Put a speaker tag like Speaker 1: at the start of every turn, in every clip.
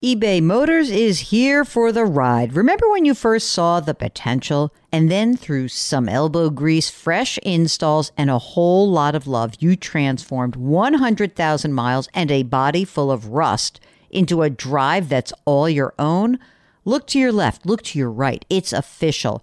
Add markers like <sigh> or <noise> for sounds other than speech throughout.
Speaker 1: eBay Motors is here for the ride. Remember when you first saw the potential? And then through some elbow grease, fresh installs, and a whole lot of love, you transformed 100,000 miles and a body full of rust into a drive that's all your own? Look to your left, look to your right. It's official.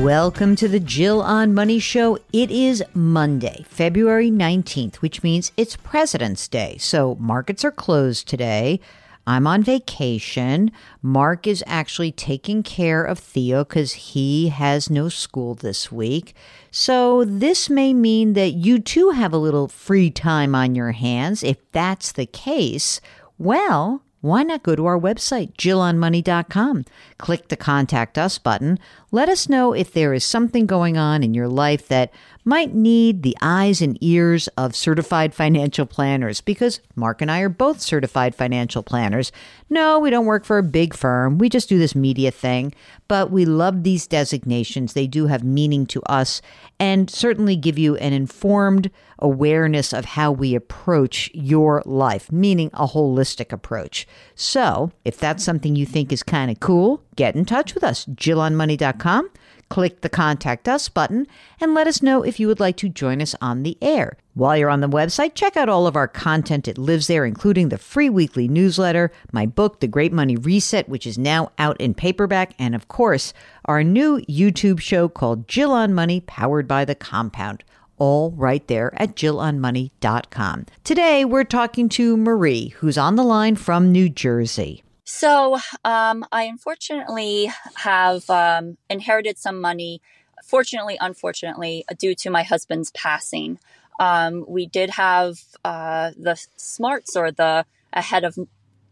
Speaker 1: Welcome to the Jill on Money Show. It is Monday, February 19th, which means it's President's Day. So markets are closed today. I'm on vacation. Mark is actually taking care of Theo because he has no school this week. So this may mean that you too have a little free time on your hands. If that's the case, well, why not go to our website, jillonmoney.com? Click the Contact Us button. Let us know if there is something going on in your life that might need the eyes and ears of certified financial planners because Mark and I are both certified financial planners. No, we don't work for a big firm. We just do this media thing, but we love these designations. They do have meaning to us and certainly give you an informed awareness of how we approach your life, meaning a holistic approach. So, if that's something you think is kind of cool, get in touch with us, jillonmoney.com click the Contact Us button and let us know if you would like to join us on the air. While you're on the website, check out all of our content. It lives there, including the free weekly newsletter, my book, The Great Money Reset, which is now out in paperback, and of course, our new YouTube show called Jill on Money, powered by the Compound all right there at jillonmoney.com. Today, we're talking to Marie, who's on the line from New Jersey.
Speaker 2: So um, I unfortunately have um, inherited some money. Fortunately, unfortunately, due to my husband's passing, um, we did have uh, the smarts or the ahead of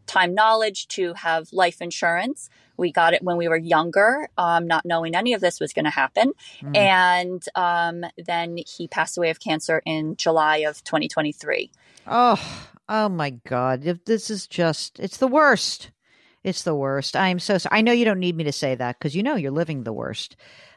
Speaker 2: time knowledge to have life insurance. We got it when we were younger, um, not knowing any of this was going to happen. Mm. And um, then he passed away of cancer in July of 2023.
Speaker 1: Oh, oh my God. This is just, it's the worst. It's the worst. I am so sorry. I know you don't need me to say that because you know you're living the worst.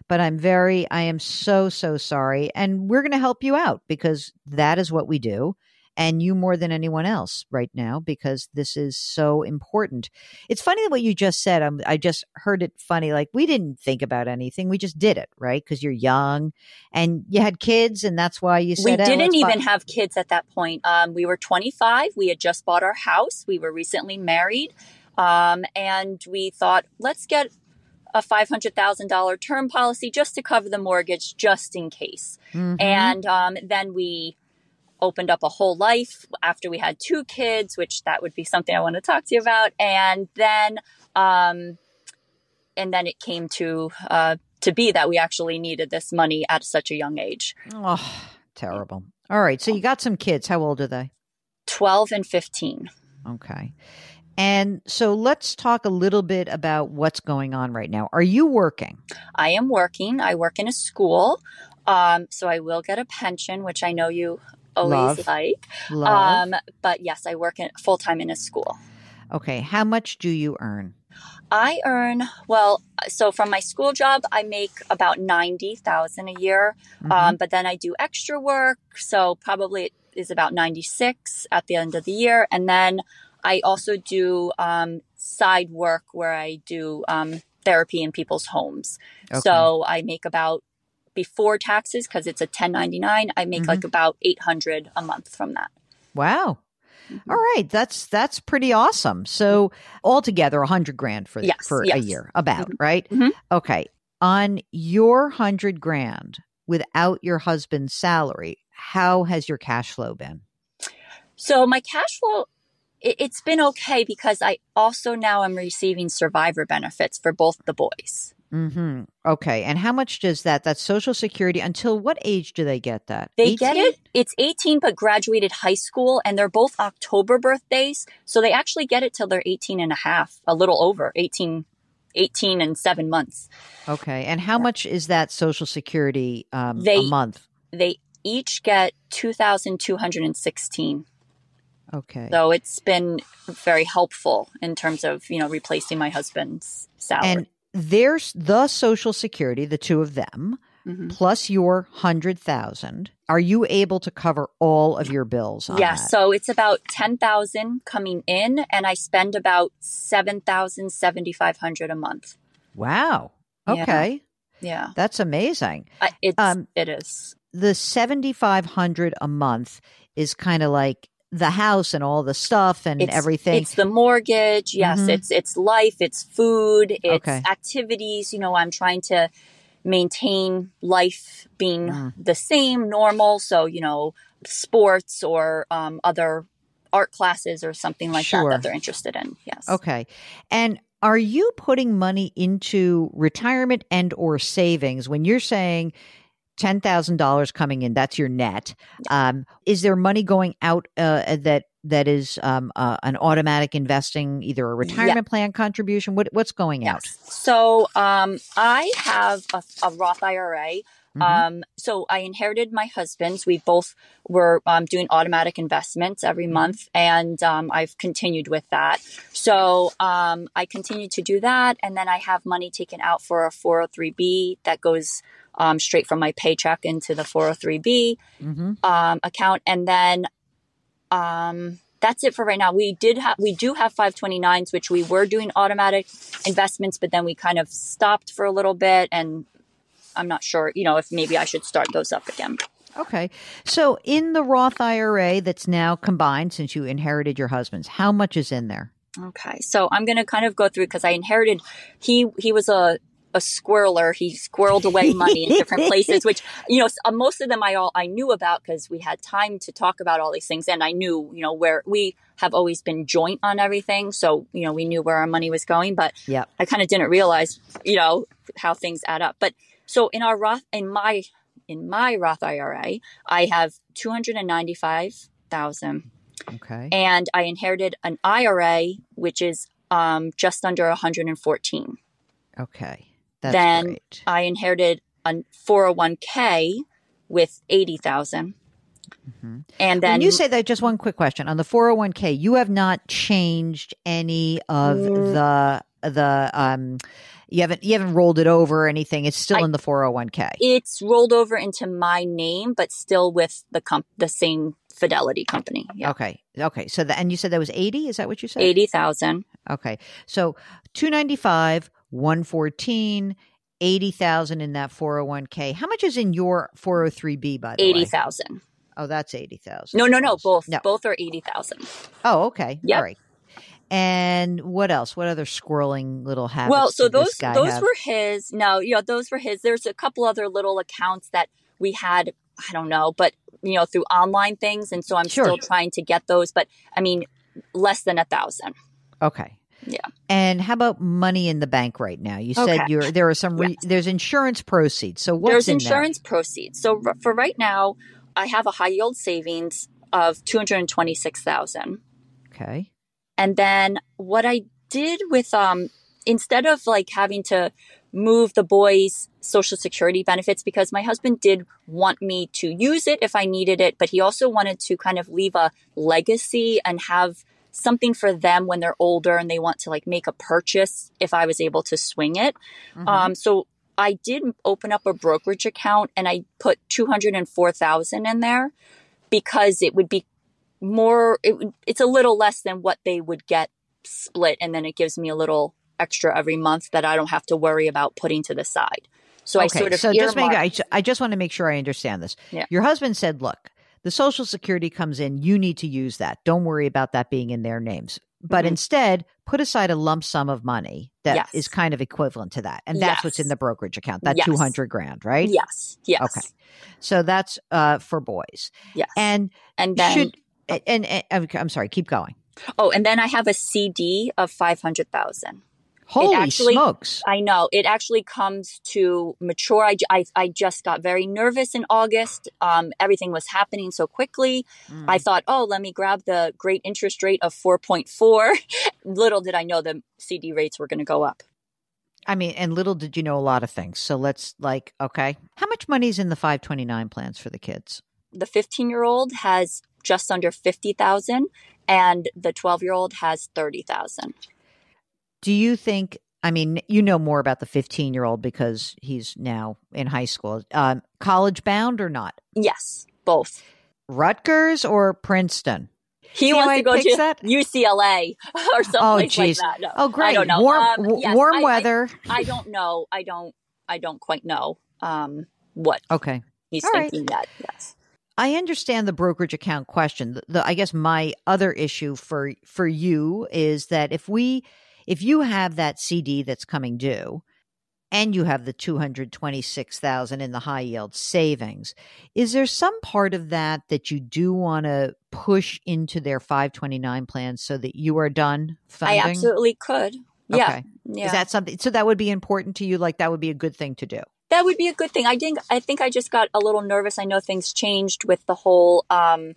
Speaker 1: But I'm very, I am so, so sorry. And we're going to help you out because that is what we do. And you more than anyone else right now because this is so important. It's funny what you just said. I'm, I just heard it funny. Like we didn't think about anything. We just did it, right? Because you're young and you had kids and that's why you said
Speaker 2: We didn't even buy- have kids at that point. Um, we were 25. We had just bought our house. We were recently married um, and we thought, let's get a $500,000 term policy just to cover the mortgage, just in case. Mm-hmm. And um, then we opened up a whole life after we had two kids, which that would be something I want to talk to you about. And then, um, and then it came to uh, to be that we actually needed this money at such a young age.
Speaker 1: Oh, terrible! All right, so you got some kids. How old are they?
Speaker 2: Twelve and fifteen.
Speaker 1: Okay. And so let's talk a little bit about what's going on right now. Are you working?
Speaker 2: I am working. I work in a school. Um, so I will get a pension, which I know you always Love. like. Love. Um, but yes, I work full time in a school.
Speaker 1: Okay. How much do you earn?
Speaker 2: I earn well. So from my school job, I make about ninety thousand a year. Mm-hmm. Um, but then I do extra work, so probably it is about 96 at the end of the year. And then I also do um, side work where I do um, therapy in people's homes.
Speaker 1: Okay.
Speaker 2: So I make about before taxes because it's a 1099 i make
Speaker 1: Mhm.
Speaker 2: like about 800 a month from that
Speaker 1: Wow. All right, that's that's pretty awesome. So altogether, a hundred grand for
Speaker 2: Yes,
Speaker 1: for a year, about
Speaker 2: Mhm.
Speaker 1: right?
Speaker 2: Mhm.
Speaker 1: Okay, on your hundred grand without your husband's salary, how has your cash flow been?
Speaker 2: so my cash flow it, it's been okay because i also now am receiving survivor benefits for both the boys
Speaker 1: hmm Okay, and how much does that, that Social Security. Until what age do they get that?
Speaker 2: they get it it's 18 but graduated high school and they're both october birthdays so they actually get it till they're 18 and a half a little over 18 18 and 7 months
Speaker 1: Okay, and how much is that Social Security um, a
Speaker 2: They-
Speaker 1: month?
Speaker 2: they each get 2216
Speaker 1: Okay,
Speaker 2: So it's been very helpful in terms of, you know, replacing my husband's salary.
Speaker 1: and there's the Social Security, the two of them.
Speaker 2: Mhm.
Speaker 1: plus your hundred thousand, are you able to cover all of your bills on
Speaker 2: yeah,
Speaker 1: that?
Speaker 2: so it's about 10,000 coming in and I spend about 7,000 7500 a month.
Speaker 1: wow. Okay.
Speaker 2: Yeah.
Speaker 1: That's amazing.
Speaker 2: I, it's
Speaker 1: Um,
Speaker 2: it is.
Speaker 1: The seventy five hundred a month is kind of like the house and all the stuff and
Speaker 2: It's,
Speaker 1: everything.
Speaker 2: It's the mortgage. Yes,
Speaker 1: Mhm.
Speaker 2: it's it's life, it's food, it's
Speaker 1: Okay.
Speaker 2: activities, you know, I'm trying to maintain life being
Speaker 1: Mm.
Speaker 2: the same normal, so, you know, sports or um, other art classes or something like
Speaker 1: Sure.
Speaker 2: that that they're interested in. Yes.
Speaker 1: Okay. And are you putting money into retirement and or savings when you're saying $10,000 coming in that's your net um, is there money going out uh, that that is um, uh, an automatic investing either a retirement plan contribution what what's going out
Speaker 2: So um, I have a, a Roth IRA.
Speaker 1: Mhm.
Speaker 2: Um, so I inherited my husband's. We both were um, doing automatic investments every
Speaker 1: Mm-hmm.
Speaker 2: month, and um, I've continued with that. So um, I continue to do that, and then I have money taken out for a 403b that goes um, straight from my paycheck into the 403b
Speaker 1: Mhm.
Speaker 2: um, account, and then um, that's it for right now. We did have we do have 529s, which we were doing automatic investments, but then we kind of stopped for a little bit, and I'm not sure, you know, if maybe I should start those up again.
Speaker 1: okay so in the Roth IRA that's now combined since you inherited your husband's how much is in there
Speaker 2: Okay, so I'm gonna kind of go through because I inherited. He he was a a squirreler. He squirreled away money in different places, <laughs> which you know uh, most of them I all I knew about because we had time to talk about all these things, and I knew you know where we have always been joint on everything, so you know we knew where our money was going. But
Speaker 1: Yep.
Speaker 2: I kind of didn't realize you know how things add up. But so in our Roth in my in my Roth IRA, I have two hundred and ninety five thousand
Speaker 1: okay
Speaker 2: and I inherited an IRA, which is um, just under 114.
Speaker 1: okay that's
Speaker 2: then
Speaker 1: great
Speaker 2: I inherited a 401k with 80,000.
Speaker 1: Mhm.
Speaker 2: And then
Speaker 1: when you say that, just one quick question on the 401k, you have not changed any of
Speaker 2: Mm.
Speaker 1: the the um you haven't you haven't rolled it over or anything. It's still
Speaker 2: I-
Speaker 1: in the 401k.
Speaker 2: it's rolled over into my name, but still with the comp- the same Fidelity company. Yeah.
Speaker 1: Okay. Okay. So the, and you said that was 80, is that what you said?
Speaker 2: 80,000.
Speaker 1: Okay. So 295, 114, 80,000 in that 401k. How much is in your 403b by the way?
Speaker 2: 80,000.
Speaker 1: Oh, that's 80,000.
Speaker 2: No, no, no. Both.
Speaker 1: No.
Speaker 2: Both are 80,000.
Speaker 1: Oh, okay.
Speaker 2: Yep.
Speaker 1: All right. And what else? What other squirreling little habits?
Speaker 2: Well, so those those
Speaker 1: have?
Speaker 2: were his. No, you know, those were his. There's a couple other little accounts that we had. I don't know, but you know, through online things, and so I'm
Speaker 1: Sure.
Speaker 2: still trying to get those. But I mean, less than a thousand.
Speaker 1: Okay.
Speaker 2: Yeah.
Speaker 1: And how about money in the bank right now? You said
Speaker 2: Okay.
Speaker 1: you're there are some re,
Speaker 2: Yes.
Speaker 1: there's insurance proceeds. So what's
Speaker 2: There's
Speaker 1: in
Speaker 2: insurance proceeds. So r- for right now, I have a high yield savings of two hundred twenty six thousand.
Speaker 1: Okay.
Speaker 2: And then what I did with um instead of like having to move the boys social security benefits because my husband did want me to use it if I needed it, but he also wanted to kind of leave a legacy and have something for them when they're older and they want to like make a purchase if I was able to swing it.
Speaker 1: Mhm.
Speaker 2: Um so I did open up a brokerage account and I put 204,000 in there because it would be more, it, it's a little less than what they would get split. And then it gives me a little extra every month that I don't have to worry about putting to the side. So okay, I sort of
Speaker 1: so just make I, I just want to make sure I understand this.
Speaker 2: Yeah.
Speaker 1: Your husband said, "Look, the Social Security comes in. You need to use that. Don't worry about that being in their names, but mm-hmm. instead put aside a lump sum of money that yes. is kind of equivalent to that, and that's yes. what's in the brokerage account. That yes. two hundred grand, right?
Speaker 2: Yes. Yes.
Speaker 1: Okay. So that's uh, for boys.
Speaker 2: Yes.
Speaker 1: And
Speaker 2: and then should
Speaker 1: and, and, and I'm sorry. Keep going.
Speaker 2: Oh, and then I have a CD of five hundred thousand.
Speaker 1: Holy actually, smokes.
Speaker 2: I know. It actually comes to mature. I, I, I just got very nervous in August. Um, everything was happening so quickly. Mm. I thought, oh, let me grab the great interest rate of 4.4. <laughs> little did I know the CD rates were going to go up.
Speaker 1: I mean, and little did you know a lot of things. So let's like, okay. How much money is in the 529 plans for the kids?
Speaker 2: The 15 year old has just under 50,000 and the 12 year old has 30,000.
Speaker 1: Do you think? I mean, you know more about the 15 year old because he's now in high school. Um, college bound or not?
Speaker 2: Yes, both.
Speaker 1: Rutgers or Princeton?
Speaker 2: He See wants to go to that? UCLA <laughs> or something oh, like that. No,
Speaker 1: oh, great!
Speaker 2: I don't know.
Speaker 1: Warm, um, yes, warm I, weather.
Speaker 2: I, I, don't know. I don't. I don't quite know um, what.
Speaker 1: Okay.
Speaker 2: He's
Speaker 1: All
Speaker 2: thinking right. that. Yes.
Speaker 1: I understand the brokerage account question. The, the, I guess my other issue for for you is that if we if you have that CD that's coming due and you have the 226,000 in the high yield savings, is there some part of that that you do want to push into their 529 plans so that you are done funding?
Speaker 2: I absolutely could. Yeah. Okay.
Speaker 1: yeah. Is that something so that would be important to you like that would be a good thing to do?
Speaker 2: That would be a good thing. I think I think I just got a little nervous. I know things changed with the whole um,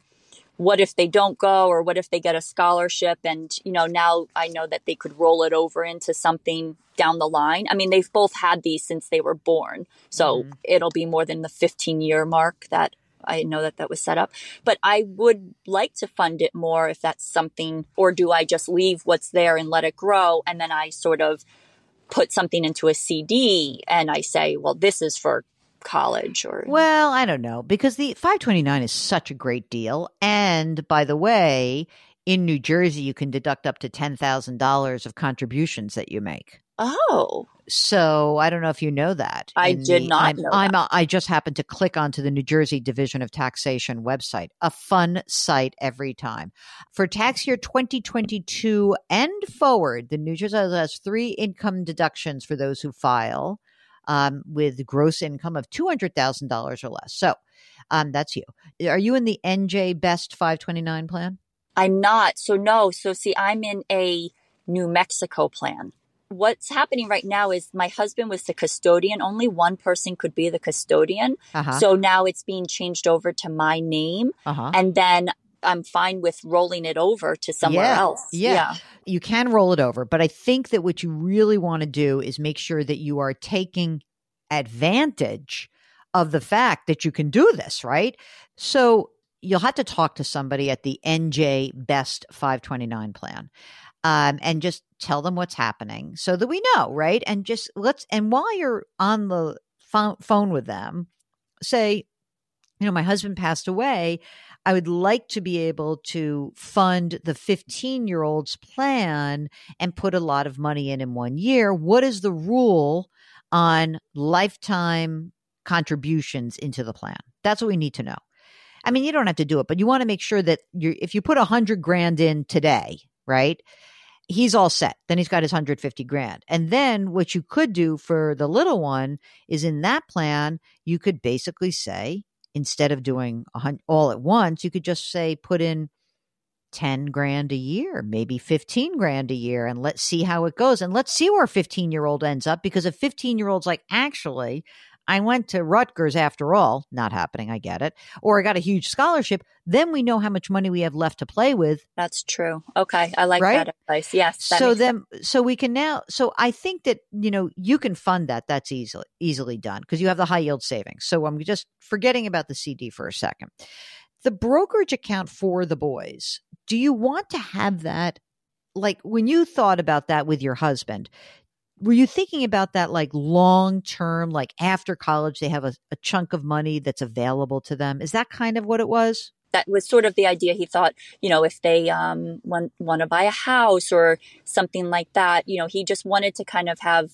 Speaker 2: what if they don't go or what if they get a scholarship and you know now i know that they could roll it over into something down the line. I mean they've both had these since they were born. So mm-hmm. it'll be more than the 15 year mark that i know that that was set up. But i would like to fund it more if that's something or do i just leave what's there and let it grow? And then i sort of put something into a cd and i say well this is for college or
Speaker 1: well i don't know because the 529 is such a great deal. And by the way in new jersey you can deduct up to $10000 of contributions that you make.
Speaker 2: Oh.
Speaker 1: So i don't know if you know that.
Speaker 2: I did
Speaker 1: the,
Speaker 2: not
Speaker 1: I'm,
Speaker 2: know
Speaker 1: I'm i just happened to click onto the new jersey division of taxation website a fun site every time. For tax year 2022 and forward the new jersey has three income deductions for those who file um, with gross income of $200,000 or less. So um, that's you. Are you in the NJ Best 529 plan?
Speaker 2: I'm not. So, no. So, see, I'm in a New Mexico plan. What's happening right now is my husband was the custodian. Only one person could be the custodian. Uh-huh. So now it's being changed over to my name. Uh-huh. And then I'm fine with rolling it over to somewhere
Speaker 1: yeah,
Speaker 2: else.
Speaker 1: Yeah. yeah. You can roll it over, but I think that what you really want to do is make sure that you are taking advantage of the fact that you can do this, right? So you'll have to talk to somebody at the NJ Best 529 plan. Um, and just tell them what's happening so that we know, right? And just let's, and while you're on the phone with them, say, you know, my husband passed away. I would like to be able to fund the 15 year old's plan and put a lot of money in in one year. What is the rule on lifetime contributions into the plan? That's what we need to know. I mean, you don't have to do it, but you want to make sure that you if you put a hundred grand in today, right? He's all set. Then he's got his 150 grand. And then what you could do for the little one is in that plan, you could basically say, instead of doing all at once, you could just say put in 10 grand a year, maybe 15 grand a year, and let's see how it goes. And let's see where a 15 year old ends up because a 15 year old's like, actually, I went to Rutgers after all, not happening, I get it, or I got a huge scholarship, then we know how much money we have left to play with.
Speaker 2: That's true. Okay. I like right? that advice. Yes.
Speaker 1: So then, sense. so we can now, so I think that, you know, you can fund that. That's easily, easily done because you have the high yield savings. So I'm just forgetting about the CD for a second. The brokerage account for the boys, do you want to have that? Like when you thought about that with your husband, were you thinking about that like long term, like after college, they have a, a, chunk of money that's available to them? Is that kind of what it was?
Speaker 2: that was sort of the idea. He thought, you know, if they um, want want to buy a house or something like that, you know, he just wanted to kind of have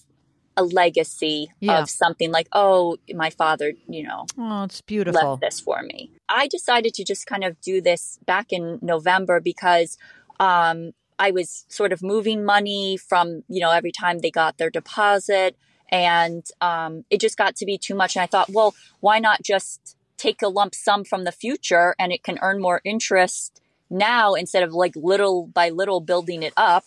Speaker 2: a legacy
Speaker 1: Yeah.
Speaker 2: of something like, oh, my father, you know,
Speaker 1: Oh, it's beautiful.
Speaker 2: left this for me. I decided to just kind of do this back in November because um, I was sort of moving money from, you know, every time they got their deposit. And um, it just got to be too much. And I thought, well, why not just take a lump sum from the future and it can earn more interest now instead of like little by little building it up.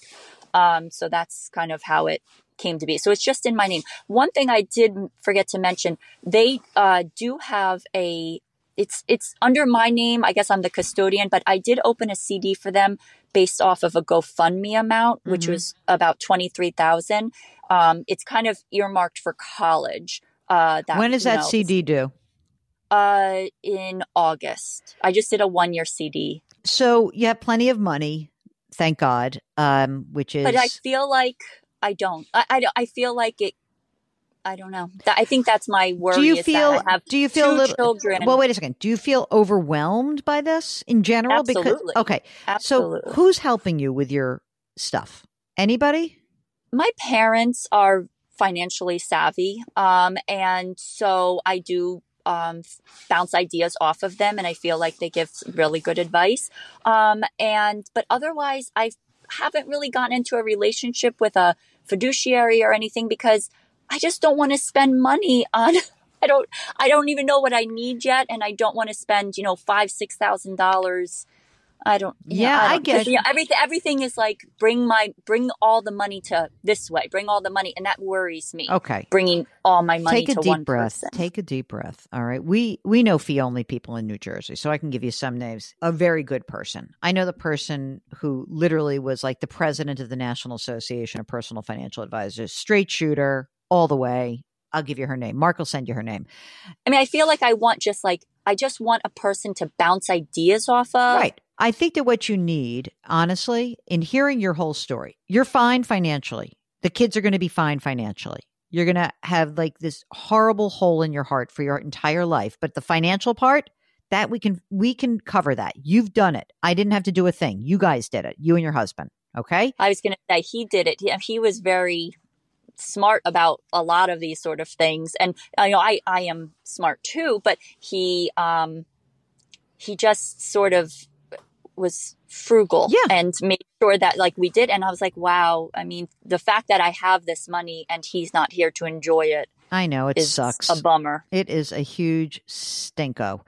Speaker 2: Um, so that's kind of how it came to be. So it's just in my name. One thing I did forget to mention, they uh, do have a it's it's under my name. I guess I'm the custodian, but I did open a CD for them based off of a GoFundMe amount, which
Speaker 1: Mhm.
Speaker 2: was about twenty three thousand. Um, it's kind of earmarked for college. Uh, that,
Speaker 1: when is
Speaker 2: you
Speaker 1: that
Speaker 2: know,
Speaker 1: CD due?
Speaker 2: Uh, in August. I just did a one year CD,
Speaker 1: So you have plenty of money, thank God. Um, which is
Speaker 2: but I feel like I don't. I I, don't- I feel like it. I don't know. I think that's my worry.
Speaker 1: do you feel?
Speaker 2: That I have
Speaker 1: Do you feel a little?
Speaker 2: children?
Speaker 1: Well, wait a second. Do you feel overwhelmed by this in general?
Speaker 2: Absolutely.
Speaker 1: Because okay,
Speaker 2: Absolutely.
Speaker 1: so who's helping you with your stuff? Anybody?
Speaker 2: my parents are financially savvy um, and so i do um, bounce ideas off of them and i feel like they give really good advice um, and but otherwise i haven't really gotten into a relationship with a fiduciary or anything because i just don't want to spend money on <laughs> i don't i don't even know what i need yet and i don't want to spend you know five six thousand dollars I don't. know,
Speaker 1: Yeah, I
Speaker 2: don't-
Speaker 1: get
Speaker 2: 'cause, you know, everything. Everything is like bring my bring all the money to this way. Bring all the money, and that worries me.
Speaker 1: Okay.
Speaker 2: Bringing all my money
Speaker 1: Take a
Speaker 2: to
Speaker 1: deep
Speaker 2: one
Speaker 1: breath.
Speaker 2: person.
Speaker 1: Take a deep breath. All right. We we know fee only people in New Jersey, so I can give you some names. A very good person. I know the person who literally was like the president of the National Association of Personal Financial Advisors, straight shooter all the way. I'll give you her name. Mark will send you her name.
Speaker 2: I mean, I feel like I want just like I just want a person to bounce ideas off of.
Speaker 1: right. I think that what you need, honestly, in hearing your whole story, you're fine financially. The kids are going to be fine financially. You're going to have like this horrible hole in your heart for your entire life, but the financial part, that we can we can cover that. You've done it. I didn't have to do a thing. You guys did it. You and your husband. Okay?
Speaker 2: I was going to say he did it. He, he was very smart about a lot of these sort of things, and I know I I am smart too. But he um he just sort of was frugal
Speaker 1: Yeah.
Speaker 2: and made sure that like we did. And I was like, wow. I mean, the fact that I have this money and he's not here to enjoy it
Speaker 1: I know it sucks.
Speaker 2: a bummer.
Speaker 1: It is a huge stinko.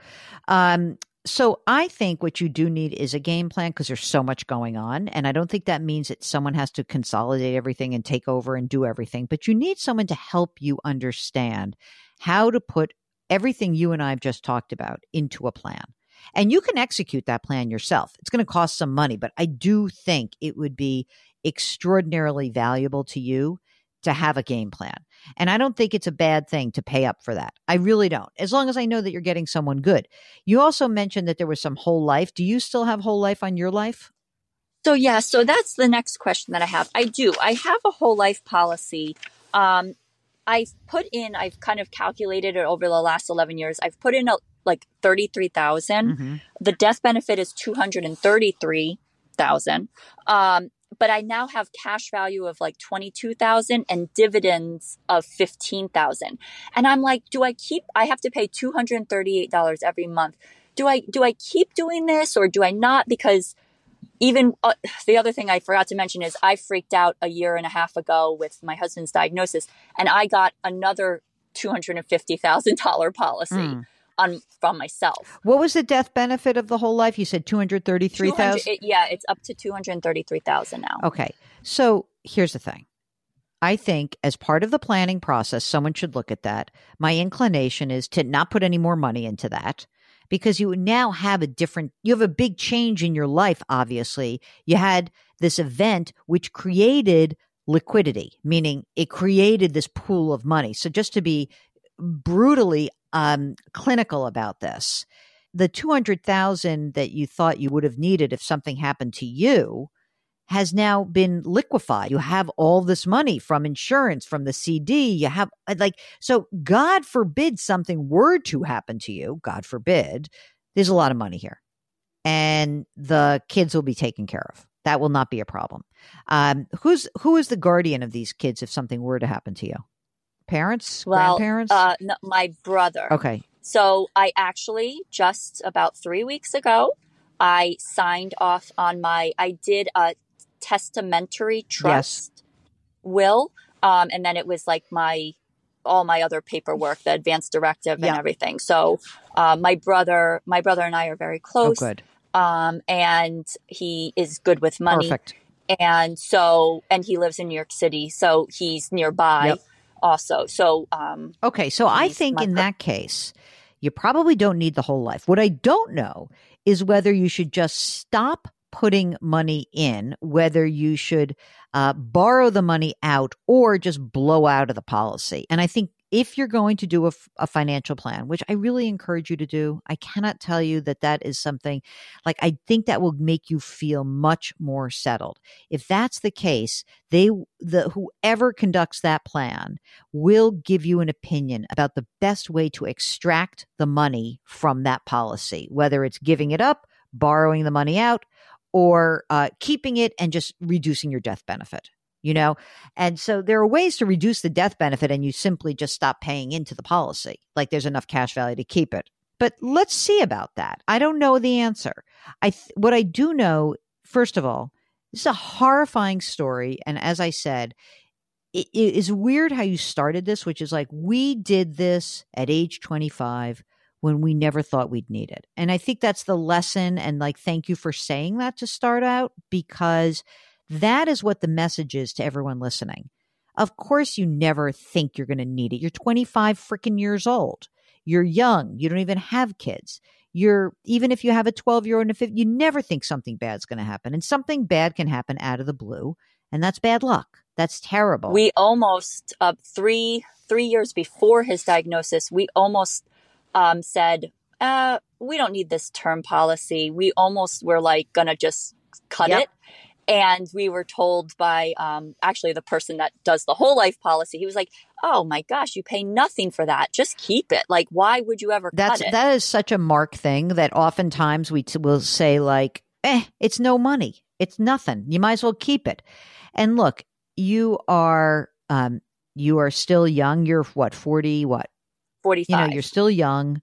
Speaker 1: Um, so I think what you do need is a game plan because there's so much going on. And I don't think that means that someone has to consolidate everything and take over and do everything, but you need someone to help you understand how to put everything you and I have just talked about into a plan. And you can execute that plan yourself. It's going to cost some money, but I do think it would be extraordinarily valuable to you to have a game plan. And I don't think it's a bad thing to pay up for that. I really don't. As long as I know that you're getting someone good. You also mentioned that there was some whole life. Do you still have whole life on your life?
Speaker 2: So yeah, so that's the next question that I have. I do. I have a whole life policy. Um, I've put in. I've kind of calculated it over the last eleven years. I've put in a, like thirty three
Speaker 1: Mhm.
Speaker 2: The death benefit is two hundred and thirty three thousand. Um, but I now have cash value of like twenty two thousand and dividends of fifteen thousand. And I'm like, do I keep? I have to pay two hundred and thirty eight dollars every month. Do I do I keep doing this or do I not? Because even uh, the other thing I forgot to mention is I freaked out a year and a half ago with my husband's diagnosis, and I got another two hundred and fifty thousand dollar policy
Speaker 1: Mm.
Speaker 2: On from myself.
Speaker 1: What was the death benefit of the whole life? You said 233,000?
Speaker 2: 200 it- yeah, it's up to two hundred thirty three thousand now.
Speaker 1: Okay. So here's the thing. I think as part of the planning process, someone should look at that. My inclination is to not put any more money into that because you now have a different, you have a big change in your life, obviously. You had this event which created liquidity, meaning it created this pool of money. So just to be brutally um, clinical about this, the 200,000 that you thought you would have needed if something happened to you has now been liquefied. You have all this money from insurance, from the CD. You have uh, like, so God forbid something were to happen to you, God forbid, there's a lot of money here. and the kids will be taken care of. That will not be a problem. Um, who's who is the guardian of these kids if something were to happen to you? Parents,
Speaker 2: well,
Speaker 1: grandparents?
Speaker 2: Uh, no, my brother.
Speaker 1: Okay.
Speaker 2: So I actually just about three weeks ago, I signed off on my. I did a testamentary trust yes. will, um, and then it was like my all my other paperwork, the advance directive, and everything. So uh, my brother, my brother and I are very oh, close.
Speaker 1: Oh, good.
Speaker 2: Um, and he is good with money.
Speaker 1: Perfect.
Speaker 2: And so, and he lives in New York City, so he's nearby. Yep also. So, um,
Speaker 1: okay. So I think in that case, you probably don't need the whole life. What I don't know is whether you should just stop putting money in, whether you should uh, borrow the money out or just blow out of the policy. And I think if you're going to do a, a, financial plan, which I really encourage you to do, I cannot tell you that that is something like I think that will make you feel much more settled. If that's the case, they the whoever conducts that plan will give you an opinion about the best way to extract the money from that policy, whether it's giving it up, borrowing the money out, or uh, keeping it and just reducing your death benefit you know? And so there are ways to reduce the death benefit and you simply just stop paying into the policy. Like there's enough cash value to keep it. But let's see about that. I don't know the answer. I th- what I do know, first of all, this is a horrifying story and as I said, it, it is weird how you started this, which is like we did this at age 25 when we never thought we'd need it. And I think that's the lesson and like thank you for saying that to start out because that is what the message is to everyone listening. Of course, you never think you're going to need it. You're 25 freaking years old. You're young. You don't even have kids. You're even if you have a 12 year old and a 50, you never think something bad's going to happen. And something bad can happen out of the blue, and that's bad luck. That's terrible.
Speaker 2: We almost uh, three three years before his diagnosis, we almost um, said, uh, "We don't need this term policy." We almost were like gonna just cut yep. it and we were told by um, actually the person that does the whole life policy, he was like, "Oh my gosh, you pay nothing for that. Just keep it. Like, why would you ever?"
Speaker 1: That's that is such a mark thing that oftentimes we t- will say like, "Eh, it's no money. It's nothing. You might as well keep it." And look, you are um, you are still young. You're what forty? What
Speaker 2: forty five?
Speaker 1: You know, you're still young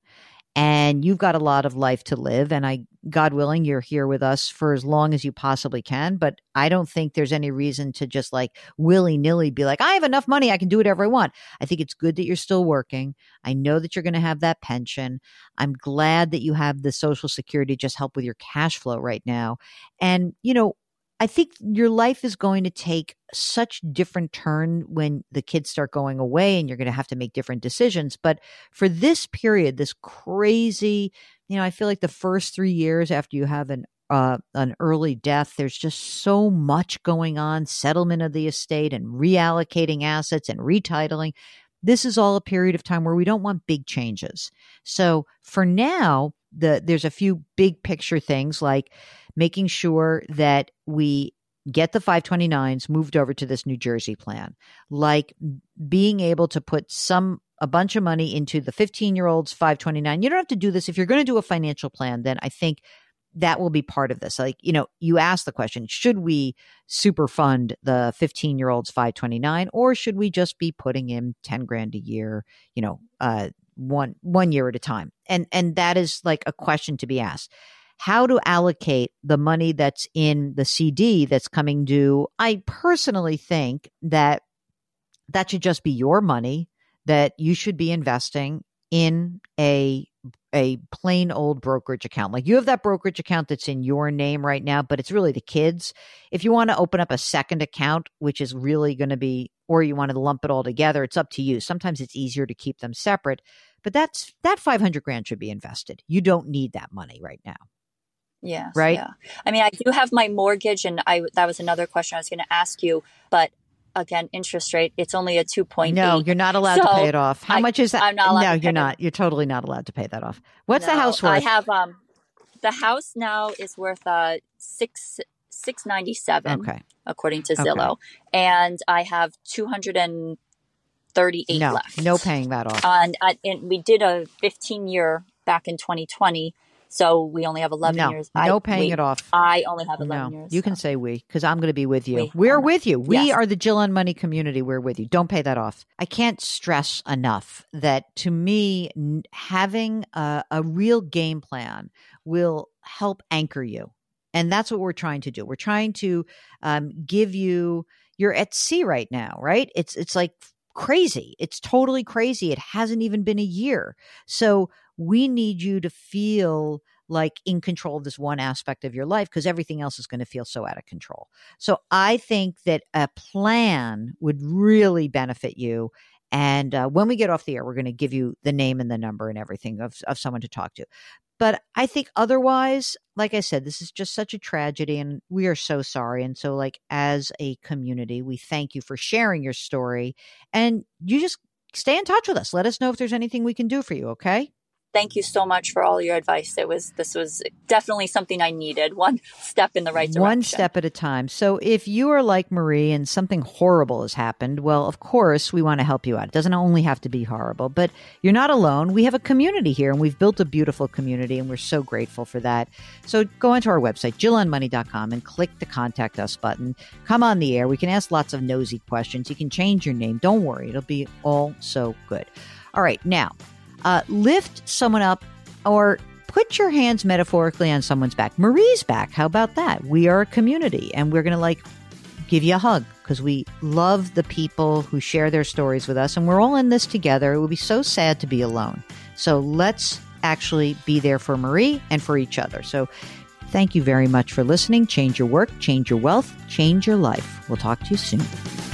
Speaker 1: and you've got a lot of life to live and i god willing you're here with us for as long as you possibly can but i don't think there's any reason to just like willy-nilly be like i have enough money i can do whatever i want. I think it's good that you're still working. I know that you're going to have that pension. I'm glad that you have the social security just help with your cash flow right now. And you know I think your life is going to take such different turn when the kids start going away and you're going to have to make different decisions. But for this period, this crazy, you know, I feel like the first three years after you have an uh, an early death, there's just so much going on, settlement of the estate and reallocating assets and retitling. This is all a period of time where we don't want big changes. So for now, the there's a few big picture things like making sure that we get the 529s moved over to this New Jersey plan, like being able to put some a bunch of money into the 15 year olds 529. You don't have to do this if you're going to do a financial plan, then I think that will be part of this. Like, you know, you ask the question, should we super fund the 15 year olds 529 or should we just be putting in 10 grand a year, you know, uh, one one year at a time and and that is like a question to be asked how to allocate the money that's in the CD that's coming due. I personally think that that should just be your money that you should be investing in a a plain old brokerage account. Like you have that brokerage account that's in your name right now, but it's really the kids. If you want to open up a second account, which is really going to be, or you want to lump it all together, it's up to you. Sometimes it's easier to keep them separate, but that's that 500 grand should be invested. You don't need that money right now.
Speaker 2: Yeah.
Speaker 1: Right.
Speaker 2: Yeah. I mean, I do have my mortgage, and I that was another question I was going to ask you, but again, interest rate, it's only a 2.8.
Speaker 1: No, you're not allowed so to pay it off. How I, much is that?
Speaker 2: I'm not
Speaker 1: no, you're not. You're totally not allowed to pay that off. What's no, the house worth? I
Speaker 2: have, um, the house now is worth, uh, six, 697.
Speaker 1: Okay.
Speaker 2: According to Zillow. Okay. And I have 238
Speaker 1: no,
Speaker 2: left.
Speaker 1: No paying that off.
Speaker 2: And, uh, and we did a 15 year back in 2020 So we only have 11
Speaker 1: no,
Speaker 2: years.
Speaker 1: No paying it off.
Speaker 2: I only have 11
Speaker 1: no,
Speaker 2: years.
Speaker 1: You
Speaker 2: so.
Speaker 1: can say we because I'm going to be with you.
Speaker 2: We.
Speaker 1: We're with you. We
Speaker 2: Yes.
Speaker 1: are the Jill on Money community. We're with you. Don't pay that off. I can't stress enough that to me, n- having a, a real game plan will help anchor you. And that's what we're trying to do. We're trying to um, give you, you're at sea right now, right? It's, it's like crazy. It's totally crazy. It hasn't even been a year. So we need you to feel like in control of this one aspect of your life because everything else is going to feel so out of control. So I think that a plan would really benefit you. And uh, when we get off the air, we're going to give you the name and the number and everything of, of someone to talk to. But I think otherwise, like I said, this is just such a tragedy and we are so sorry. And so, like, as a community, we thank you for sharing your story and you just stay in touch with us. Let us know if there's anything we can do for you. Okay.
Speaker 2: Thank you so much for all your advice. It was this was definitely something I needed. <laughs> One step in the right direction.
Speaker 1: One step at a time. So if you are like Marie and something horrible has happened, well, of course, we want to help you out. It doesn't only have to be horrible, but you're not alone. We have a community here and we've built a beautiful community and we're so grateful for that. So go onto our website, jillonmoney.com and click the contact us button. Come on the air. We can ask lots of nosy questions. You can change your name. Don't worry. It'll be all so good. All right. Now, uh, lift someone up or put your hands metaphorically on someone's back. Marie's back. How about that? We are a community and we're going to like give you a hug because we love the people who share their stories with us and we're all in this together. It would be so sad to be alone. So let's actually be there for Marie and for each other. So thank you very much for listening. Change your work, change your wealth, change your life. We'll talk to you soon.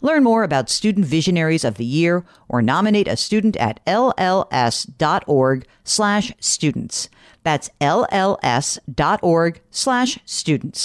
Speaker 1: Learn more about Student Visionaries of the Year or nominate a student at lls.org slash students. That's lls.org slash students.